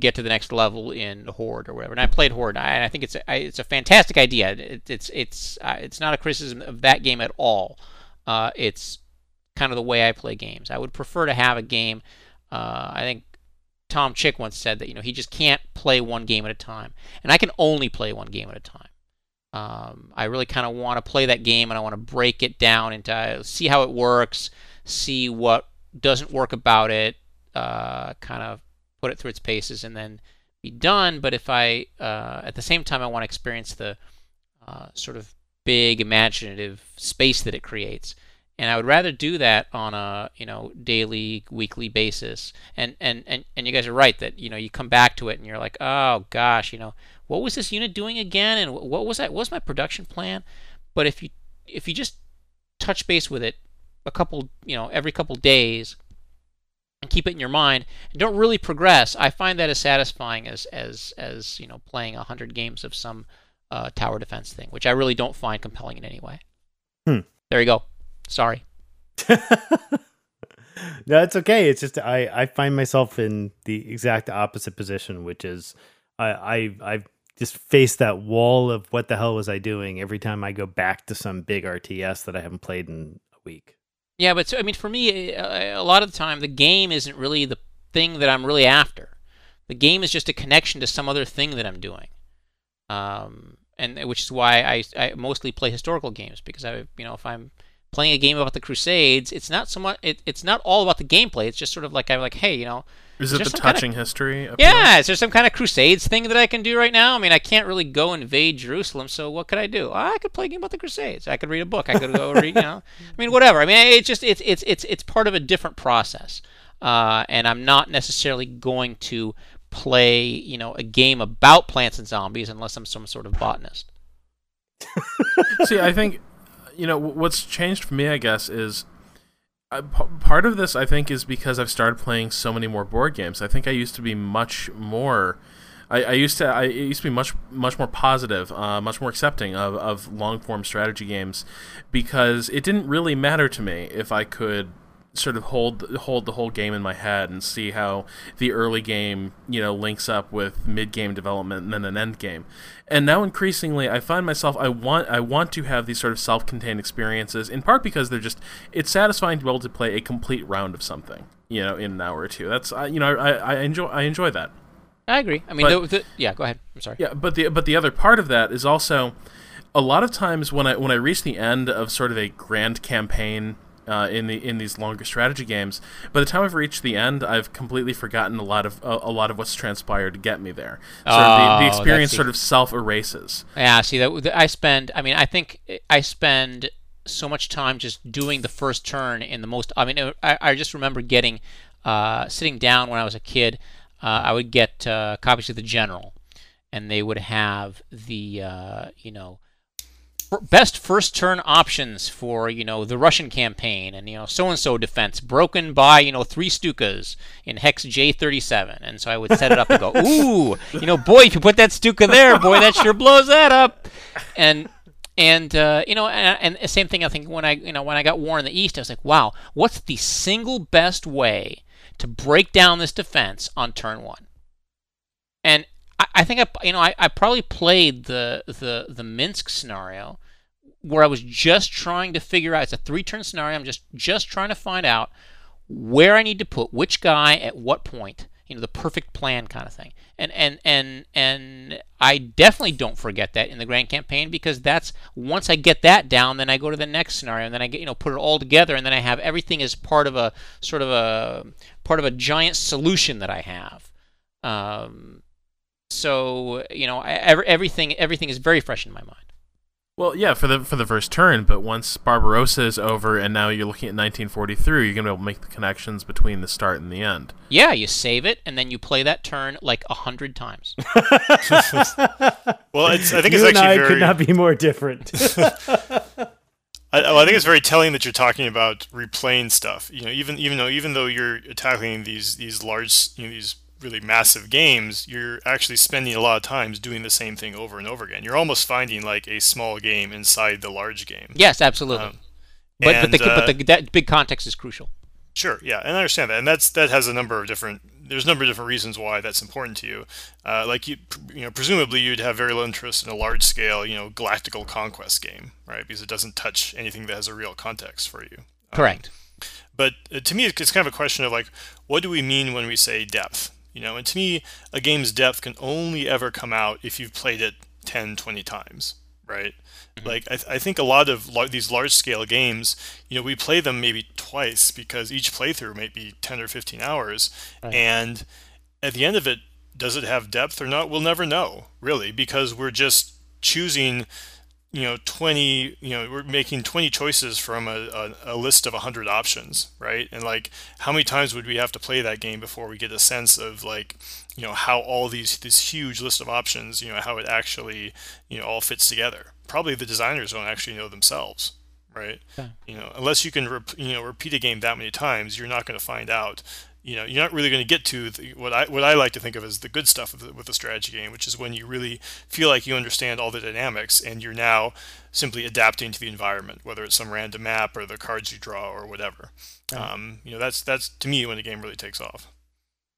get to the next level in Horde or whatever. And I played Horde, and I think it's a, it's a fantastic idea. It, it's it's uh, it's not a criticism of that game at all. Uh, it's kind of the way I play games. I would prefer to have a game. Uh, I think Tom Chick once said that you know he just can't play one game at a time, and I can only play one game at a time. Um, I really kind of want to play that game, and I want to break it down into see how it works, see what doesn't work about it, uh, kind of put it through its paces, and then be done. But if I, uh, at the same time, I want to experience the uh, sort of big imaginative space that it creates and I would rather do that on a you know daily, weekly basis. And and and and you guys are right that you know you come back to it and you're like, oh gosh, you know what was this unit doing again, and what was that? What was my production plan? But if you if you just touch base with it a couple you know every couple days and keep it in your mind and don't really progress, I find that as satisfying as as as you know playing a hundred games of some uh, tower defense thing, which I really don't find compelling in any way. Hmm. There you go. Sorry. (laughs) no, it's okay. It's just I I find myself in the exact opposite position, which is I I I just face that wall of what the hell was I doing every time I go back to some big RTS that I haven't played in a week. Yeah, but so, I mean, for me, a lot of the time, the game isn't really the thing that I'm really after. The game is just a connection to some other thing that I'm doing. Um, and which is why I, I mostly play historical games because I, you know, if I'm playing a game about the Crusades, it's not so much. It, it's not all about the gameplay. It's just sort of like I'm like, hey, you know. Is it the touching kind of, history? Yeah, is there some kind of Crusades thing that I can do right now? I mean, I can't really go invade Jerusalem, so what could I do? I could play a game about the Crusades. I could read a book. I could go read, you know. (laughs) I mean, whatever. I mean, it's just it's it's it's it's part of a different process, uh, and I'm not necessarily going to play you know a game about plants and zombies unless I'm some sort of botanist. (laughs) See, I think you know what's changed for me, I guess, is uh, p- part of this. I think is because I've started playing so many more board games. I think I used to be much more. I, I used to I used to be much much more positive, uh, much more accepting of, of long form strategy games, because it didn't really matter to me if I could sort of hold hold the whole game in my head and see how the early game you know links up with mid game development and then an end game. And now increasingly i find myself i want i want to have these sort of self-contained experiences in part because they're just it's satisfying to be able to play a complete round of something you know in an hour or two. That's you know i i enjoy i enjoy that. I agree. I mean but, the, the, yeah go ahead. I'm sorry. Yeah but the but the other part of that is also a lot of times when i when i reach the end of sort of a grand campaign uh, in the in these longer strategy games. By the time I've reached the end, I've completely forgotten a lot of uh, a lot of what's transpired to get me there. So oh, the, the, oh, experience sort of self erases. Yeah, see that I spend. I mean, I think I spend so much time just doing the first turn in the most. I mean, I, I just remember getting uh, sitting down when I was a kid. Uh, I would get uh, copies of the General, and they would have the uh, you know best first turn options for you know the Russian campaign and you know so and so defense broken by you know three Stukas in hex J37 and so I would set it up and go (laughs) ooh you know boy if you put that Stuka there boy that sure blows that up. And and uh, you know and, and same thing I think when I you know when I got war in the east I was like wow what's the single best way to break down this defense on turn one? And I, I think I you know I, I probably played the the the Minsk scenario where I was just trying to figure out it's a three turn scenario. I'm just just trying to find out where I need to put which guy at what point. You know, the perfect plan kind of thing. And and and and I definitely don't forget that in the grand campaign because that's once I get that down, then I go to the next scenario and then I get you know put it all together and then I have everything as part of a sort of a part of a giant solution that I have. Um, so you know, every, everything everything is very fresh in my mind. Well, yeah, for the for the first turn, but once Barbarossa is over and now you're looking at 1943, you're going to be able to make the connections between the start and the end. Yeah, you save it and then you play that turn like a hundred times. (laughs) well, it's, I think you it's and actually I very. could not be more different. (laughs) (laughs) I, well, I think it's very telling that you're talking about replaying stuff. You know, even even though even though you're tackling these these large, you know, these really massive games, you're actually spending a lot of times doing the same thing over and over again. You're almost finding like a small game inside the large game. Yes, absolutely. Um, but and, but the uh, but the that big context is crucial. Sure, yeah, and I understand that, and that's that has a number of different. There's a number of different reasons why that's important to you. Uh, like you, you know, presumably you'd have very little interest in a large scale, you know, galactical conquest game, right? Because it doesn't touch anything that has a real context for you. Um, Correct. but uh, to me, it's kind of a question of like, what do we mean when we say depth? You know, and to me, a game's depth can only ever come out if you've played it 10, 20 times, right? Mm-hmm. Like, I, th- I think a lot of these large scale games, you know, we play them maybe twice because each playthrough might be 10 or 15 hours. Right. And at the end of it, does it have depth or not? We'll never know, really, because we're just choosing you know 20 you know we're making 20 choices from a, a, a list of 100 options right? And like how many times would we have to play that game before we get a sense of like you know how all these this huge list of options you know how it actually you know all fits together? Probably the designers don't actually know themselves right? Okay. you know unless you can rep, you know repeat a game that many times you're not going to find out you know you're not really going to get to the, what I what I like to think of as the good stuff with the, with the strategy game, which is when you really feel like you understand all the dynamics and you're now simply adapting to the environment, whether it's some random map or the cards you draw or whatever. Right. Um, you know that's that's to me when the game really takes off.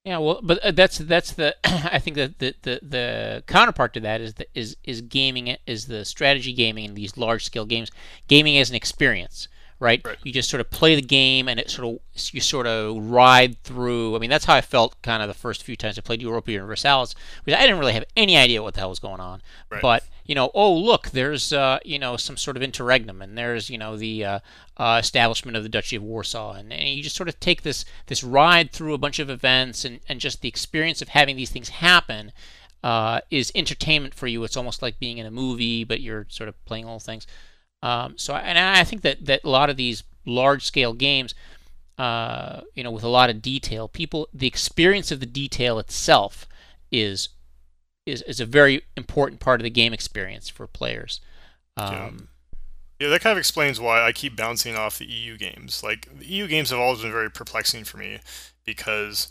Yeah, well, but uh, that's that's the (clears throat) I think that the, the the counterpart to that is the, is is gaming it is the strategy gaming in these large scale games. Gaming as an experience, right? Right. You just sort of play the game and it sort of you sort of ride through. I mean, that's how I felt kind of the first few times I played Europa Universalis. Because I didn't really have any idea what the hell was going on. Right. But you know, oh look, there's uh, you know some sort of interregnum, and there's you know the uh, uh, establishment of the Duchy of Warsaw, and, and you just sort of take this this ride through a bunch of events, and, and just the experience of having these things happen uh, is entertainment for you. It's almost like being in a movie, but you're sort of playing all things. Um, so, I- and I think that that a lot of these large scale games, uh, you know, with a lot of detail, people the experience of the detail itself is is, is a very important part of the game experience for players. Yeah. Um, Yeah, that kind of explains why I keep bouncing off the EU games. Like the EU games have always been very perplexing for me because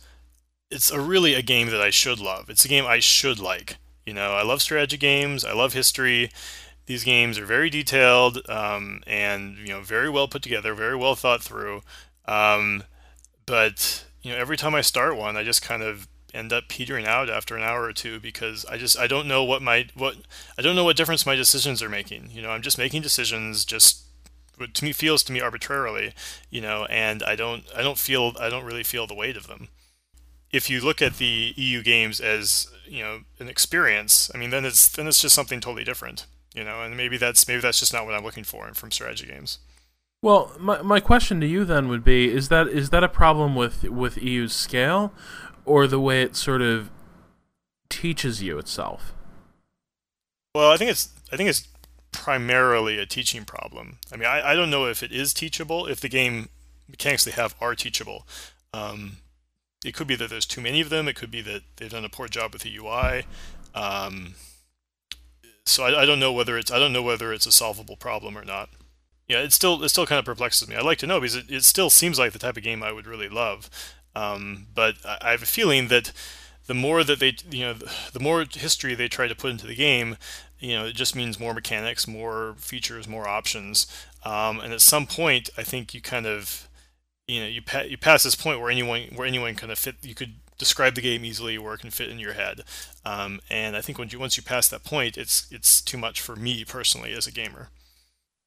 it's a really a game that I should love. It's a game I should like. You know, I love strategy games. I love history. These games are very detailed um, and you know very well put together, very well thought through. Um, but you know, every time I start one, I just kind of end up petering out after an hour or two because I just I don't know what my what I don't know what difference my decisions are making. You know, I'm just making decisions just what to me feels to me arbitrarily, you know, and I don't I don't feel I don't really feel the weight of them. If you look at the EU games as you know an experience, I mean, then it's then it's just something totally different, you know, and maybe that's maybe that's just not what I'm looking for from strategy games. Well, my my question to you then would be: is that is that a problem with with EU's scale, or the way it sort of teaches you itself? Well, I think it's I think it's primarily a teaching problem. I mean, I, I don't know if it is teachable, if the game mechanics they have are teachable. Um, it could be that there's too many of them. It could be that they've done a poor job with the UI. Um, so I, I don't know whether it's I don't know whether it's a solvable problem or not. Yeah, it still it still kind of perplexes me. I'd like to know because it, it still seems like the type of game I would really love. Um, but I, have a feeling that the more that they you know the more history they try to put into the game, you know, it just means more mechanics, more features, more options. Um, and at some point, I think you kind of you know you pa- you pass this point where anyone where anyone kind of fit you could describe the game easily where it can fit in your head. Um, and I think once you once you pass that point, it's it's too much for me personally as a gamer.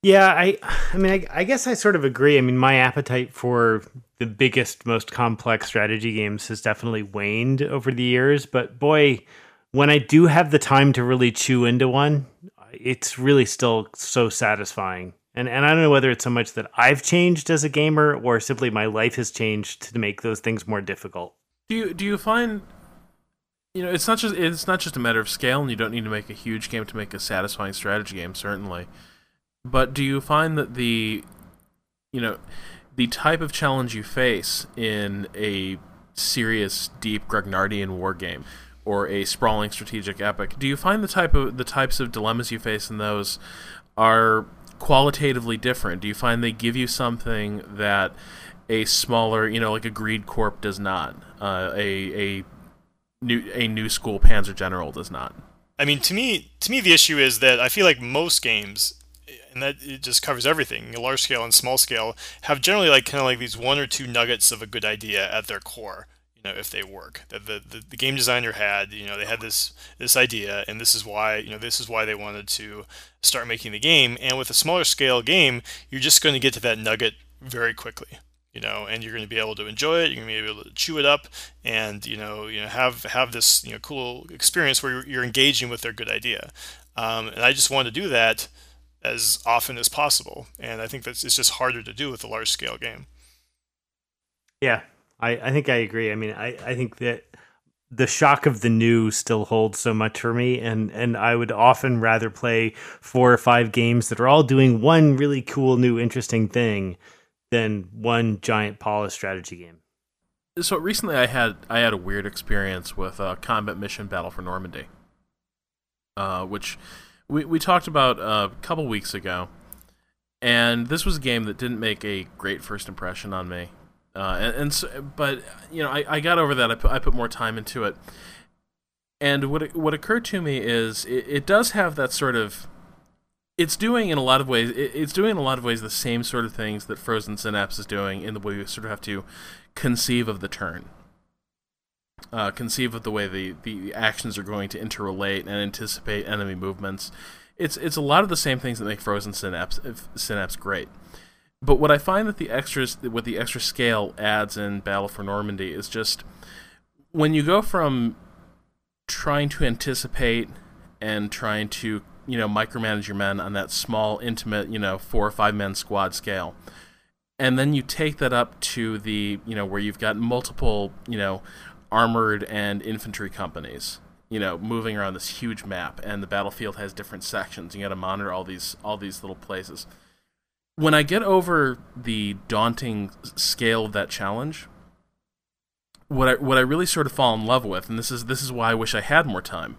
Yeah, I I mean I, I guess I sort of agree. I mean my appetite for the biggest most complex strategy games has definitely waned over the years, but boy, when I do have the time to really chew into one, it's really still so satisfying. And and I don't know whether it's so much that I've changed as a gamer or simply my life has changed to make those things more difficult. Do you do you find you know it's not just it's not just a matter of scale, and you don't need to make a huge game to make a satisfying strategy game. Certainly, But do you find that the, you know, the type of challenge you face in a serious, deep Grognardian war game or a sprawling strategic epic, do you find the type of the types of dilemmas you face in those are qualitatively different? Do you find they give you something that a smaller, you know, like a Greed Corp does not, uh, a a new a new school Panzer General does not? I mean, to me, to me, the issue is that I feel like most games, and that it just covers everything, large scale and small scale, have generally like kind of like these one or two nuggets of a good idea at their core you know if they work. That the, the, the, game designer had you know they had this this idea and this is why you know this is why they wanted to start making the game and with a smaller scale game you're just going to get to that nugget very quickly you know and you're going to be able to enjoy it you're going to be able to chew it up and you know you know have have this you know cool experience where you're, you're engaging with their good idea um, and i just want to do that as often as possible and i think that's it's just harder to do with a large scale game yeah I, I think I agree. I mean, I, I think that the shock of the new still holds so much for me and and I would often rather play four or five games that are all doing one really cool new interesting thing than one giant polished strategy game. So recently I had I had a weird experience with a combat mission Battle for Normandy. Uh, which we we talked about a couple weeks ago. And this was a game that didn't make a great first impression on me. Uh, and, and so, but you know, I, I got over that. I put I put more time into it, and what what occurred to me is it, it does have that sort of. It's doing in a lot of ways. It's doing in a lot of ways the same sort of things that Frozen Synapse is doing in the way you sort of have to conceive of the turn, uh, conceive of the way the the actions are going to interrelate and anticipate enemy movements. It's it's a lot of the same things that make Frozen Synapse Synapse great. But what I find that the extras, what the extra scale adds in Battle for Normandy is just when you go from trying to anticipate and trying to you know micromanage your men on that small intimate you know four or five men squad scale. And then you take that up to the you know where you've got multiple you know armored and infantry companies you know moving around this huge map and the battlefield has different sections. You got to monitor all these all these little places. When I get over the daunting scale of that challenge, what I what I really sort of fall in love with, and this is this is why I wish I had more time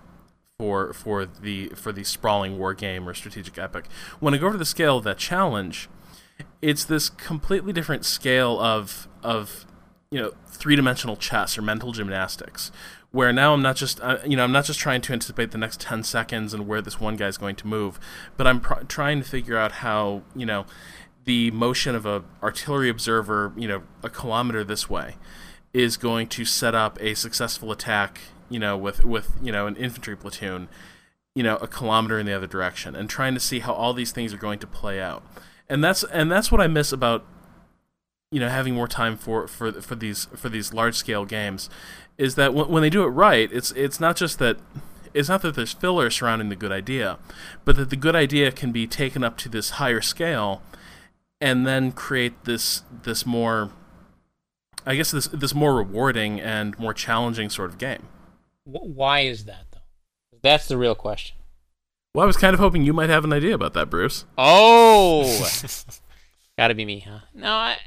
for for the for the sprawling war game or strategic epic. When I go over the scale of that challenge, it's this completely different scale of of you know three dimensional chess or mental gymnastics, where now I'm not just uh, you know I'm not just trying to anticipate the next 10 seconds and where this one guy's going to move, but I'm pr- trying to figure out how you know the motion of a artillery observer you know a kilometer this way is going to set up a successful attack you know with with you know an infantry platoon you know a kilometer in the other direction and trying to see how all these things are going to play out and that's and that's what I miss about you know having more time for for for these for these large scale games is that when, they do it right, it's it's not just that it's not that there's filler surrounding the good idea, but that the good idea can be taken up to this higher scale, and then create this this more, I guess this this more rewarding and more challenging sort of game. Why is that though? That's the real question. Well, I was kind of hoping you might have an idea about that, Bruce. Oh, (laughs) gotta be me, huh? No, (coughs) I.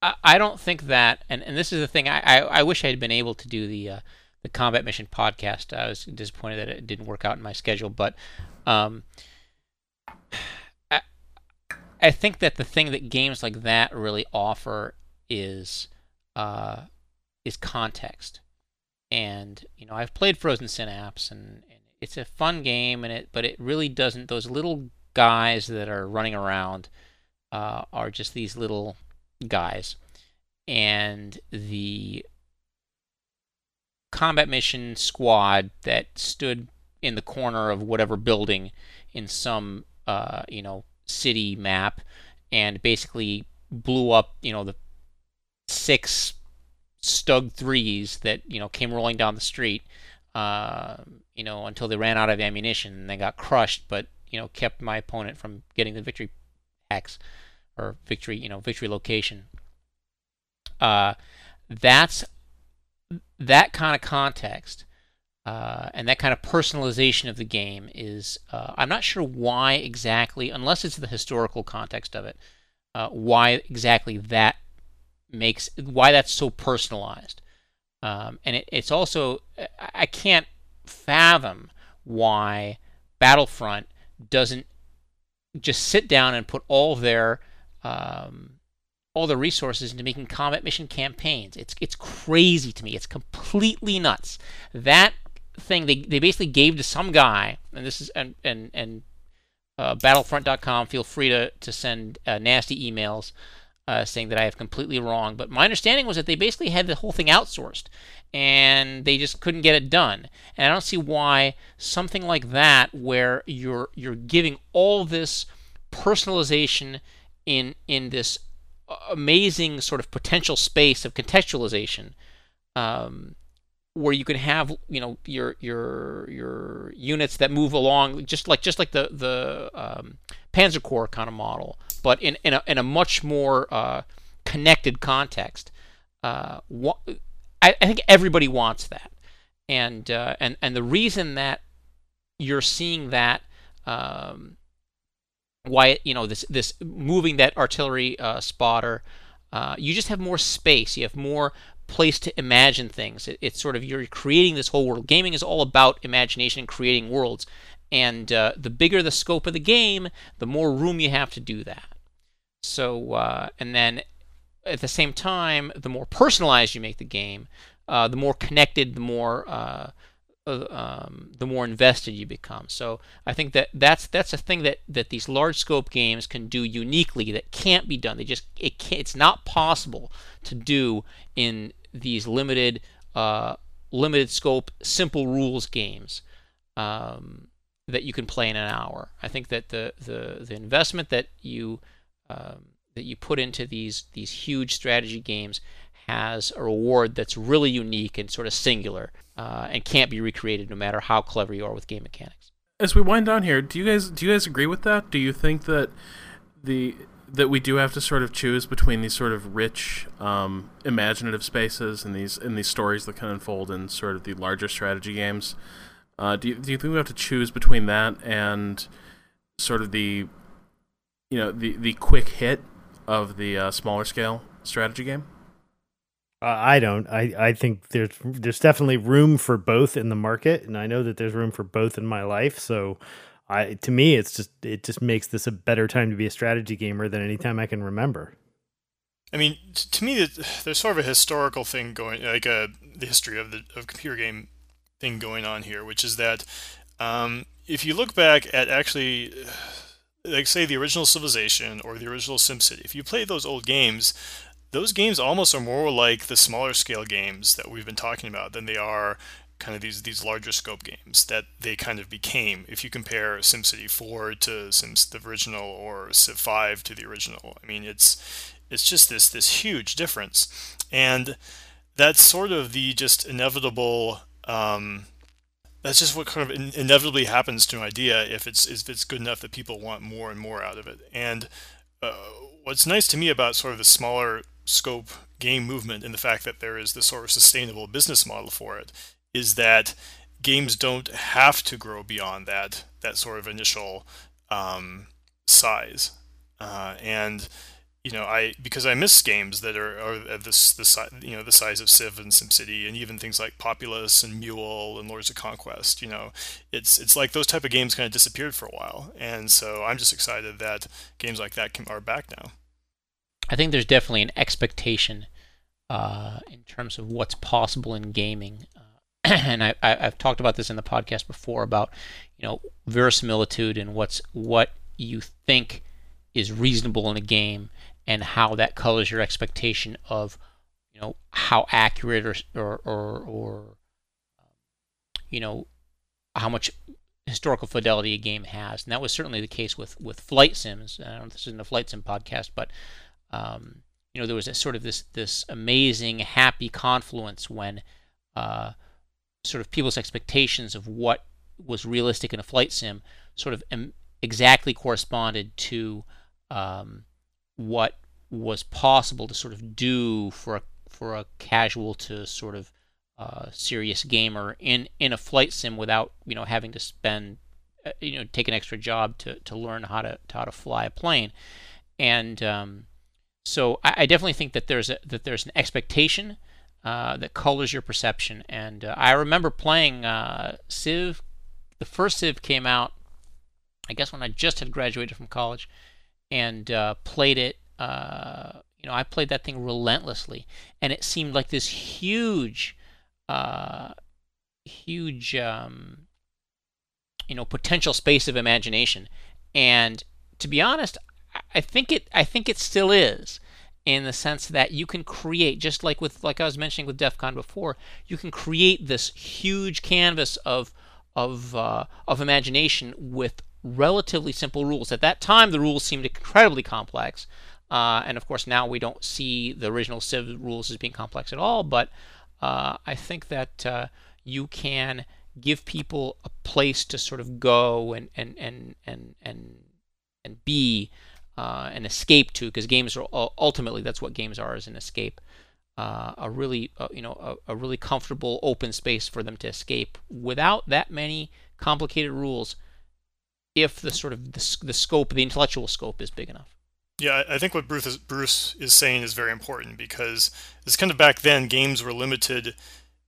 I, don't think that, and, and this is the thing. I, I, I wish I had been able to do the uh, the combat mission podcast. I was disappointed that it didn't work out in my schedule, but um, I, I think that the thing that games like that really offer is uh, is context. And you know, I've played Frozen Synapse, and, and it's a fun game, and it but it really doesn't. Those little guys that are running around uh, are just these little guys, and the combat mission squad that stood in the corner of whatever building in some uh, you know city map and basically blew up you know the six stug threes that you know came rolling down the street uh, you know until they ran out of ammunition and they got crushed but you know kept my opponent from getting the victory hex or victory, you know, victory location. Uh, that's that kind of context Uh, and that kind of personalization of the game is, uh, I'm not sure why exactly, unless it's the historical context of it, uh, why exactly that makes, why that's so personalized. Um, and it, it's also, I can't fathom why Battlefront doesn't just sit down and put all their um, all the resources into making combat mission campaigns. It's it's crazy to me. It's completely nuts. That thing they, they basically gave to some guy, and this is and and and uh, Battlefront.com. Feel free to to send uh, nasty emails uh, saying that I have completely wrong. But my understanding was that they basically had the whole thing outsourced, and they just couldn't get it done. And I don't see why something like that, where you're you're giving all this personalization in in this amazing sort of potential space of contextualization, um, where you can have you know your your your units that move along just like just like the the um, Panzer Corps kind of model, but in in a, in a much more uh, connected context. Uh, I, I, think everybody wants that, and uh, and and the reason that you're seeing that um, why you know this this moving that artillery uh, spotter. Uh, you just have more space. You have more place to imagine things. It, it's sort of you're creating this whole world. Gaming is all about imagination and creating worlds. And uh, the bigger the scope of the game, the more room you have to do that. So, uh, and then at the same time, the more personalized you make the game, uh, the more connected, the more uh, um, the more invested you become. So I think that that's that's a thing that that these large scope games can do uniquely that can't be done. They just it can't, it's not possible to do in these limited uh, limited scope simple rules games. Um, that you can play in an hour. I think that the the, the investment that you um, that you put into these these huge strategy games has a reward that's really unique and sort of singular uh, and can't be recreated no matter how clever you are with game mechanics. As we wind down here, do you guys do you guys agree with that? Do you think that the that we do have to sort of choose between these sort of rich, um, imaginative spaces and these and these stories that can unfold in sort of the larger strategy games? Uh, do you, do you think we have to choose between that and sort of the you know the the quick hit of the uh, smaller scale strategy game? Uh, I don't. I, I think there's there's definitely room for both in the market, and I know that there's room for both in my life. So, I to me, it's just it just makes this a better time to be a strategy gamer than any time I can remember. I mean, to me, there's sort of a historical thing going, like a uh, the history of the of computer game thing going on here, which is that um, if you look back at actually, like say the original Civilization or the original SimCity, if you play those old games, those games almost are more like the smaller scale games that we've been talking about than they are kind of these these larger scope games that they kind of became if you compare SimCity 4 to Sims the original or Civ 5 to the original. I mean it's it's just this this huge difference and that's sort of the just inevitable um, that's just what kind of in- inevitably happens to an idea if it's if it's good enough that people want more and more out of it. And uh, what's nice to me about sort of the smaller scope game movement and the fact that there is this sort of sustainable business model for it is that games don't have to grow beyond that that sort of initial um, size. Uh, and you know I because I miss games that are, are this the you know the size of Civ and SimCity and even things like Populous and Mule and Lords of Conquest you know it's it's like those type of games kind of disappeared for a while and so I'm just excited that games like that can, are back now. I think there's definitely an expectation uh, in terms of what's possible in gaming. Uh, (clears throat) and I, have talked about this in the podcast before about you know verisimilitude and what's what you think is reasonable in a game and how that colors your expectation of you know how accurate or or or, or you know how much historical fidelity a game has, and that was certainly the case with with flight sims. I don't know if this isn't a flight sim podcast, but um, you know, there was a sort of this this amazing happy confluence when uh, sort of people's expectations of what was realistic in a flight sim sort of exactly corresponded to um, what was possible to sort of do for a for a casual to sort of uh, serious gamer in in a flight sim without you know having to spend uh, you know take an extra job to, to learn how to, to how to fly a plane. And um, so I, I, definitely think that there's a that there's an expectation uh, that colors your perception. And uh, I remember playing uh, Civ. The first Civ came out I guess when I just had graduated from college and uh, played it uh, you know I played that thing relentlessly and it seemed like this huge huge um, you know potential space of imagination. And to be honest i think it i think it still is in the sense that you can create just like with like i was mentioning with DEFCON before you can create this huge canvas of of uh, of imagination with relatively simple rules. At that time the rules seemed incredibly complex uh, and of course now we don't see the original civ rules as being complex at all but uh, i think that uh, you can give people a place to sort of go and and and and and and be uh, an escape to because games are ultimately that's what games are is an escape uh, a really uh, you know a, a, really comfortable open space for them to escape. Without that many complicated rules if the sort of the, the scope the intellectual scope is big enough yeah, I think what Bruce is, Bruce is saying is very important because it's kind of back then games were limited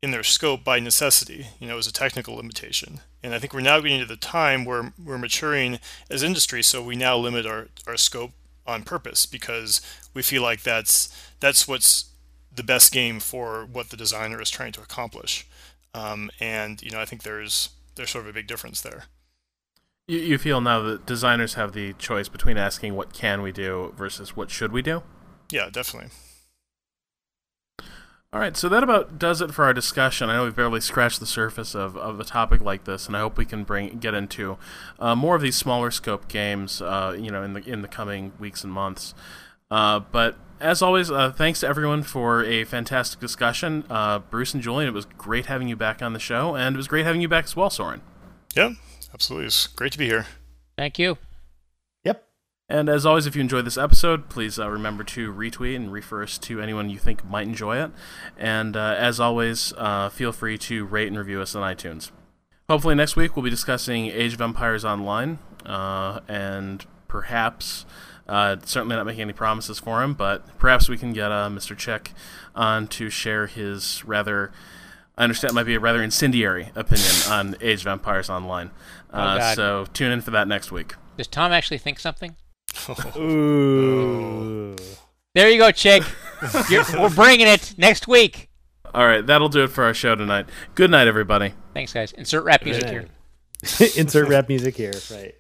in their scope by necessity. You know, as a technical limitation. And I think we're now getting to the time where we're maturing as industry, so we now limit our, our scope on purpose because we feel like that's that's what's the best game for what the designer is trying to accomplish. Um, and you know, I think there's there's sort of a big difference there. You, you feel now that designers have the choice between asking what can we do versus what should we do? Yeah, definitely. All right, so that about does it for our discussion. I know we've barely scratched the surface of, of a topic like this, and I hope we can bring get into uh, more of these smaller scope games, uh, you know, in the in the coming weeks and months. Uh, but as always, uh, thanks to everyone for a fantastic discussion. Uh, Bruce and Julian, it was great having you back on the show, and it was great having you back as well, Soren. Yeah, absolutely. It's great to be here. Thank you. Yep. And as always, if you enjoyed this episode, please uh, remember to retweet and refer us to anyone you think might enjoy it. And uh, as always, uh, feel free to rate and review us on iTunes. Hopefully, next week we'll be discussing Age of Empires Online, uh, and perhaps, uh, certainly not making any promises for him, but perhaps we can get uh, Mr. Chick on to share his rather. I understand it might be a rather incendiary opinion on Age of Empires Online. Oh, uh, so tune in for that next week. Does Tom actually think something? (laughs) Ooh. There you go, Chick. we're bringing it next week. All right, that'll do it for our show tonight. Good night, everybody. Thanks, guys. Insert rap music here. (laughs) Insert rap music here. Right.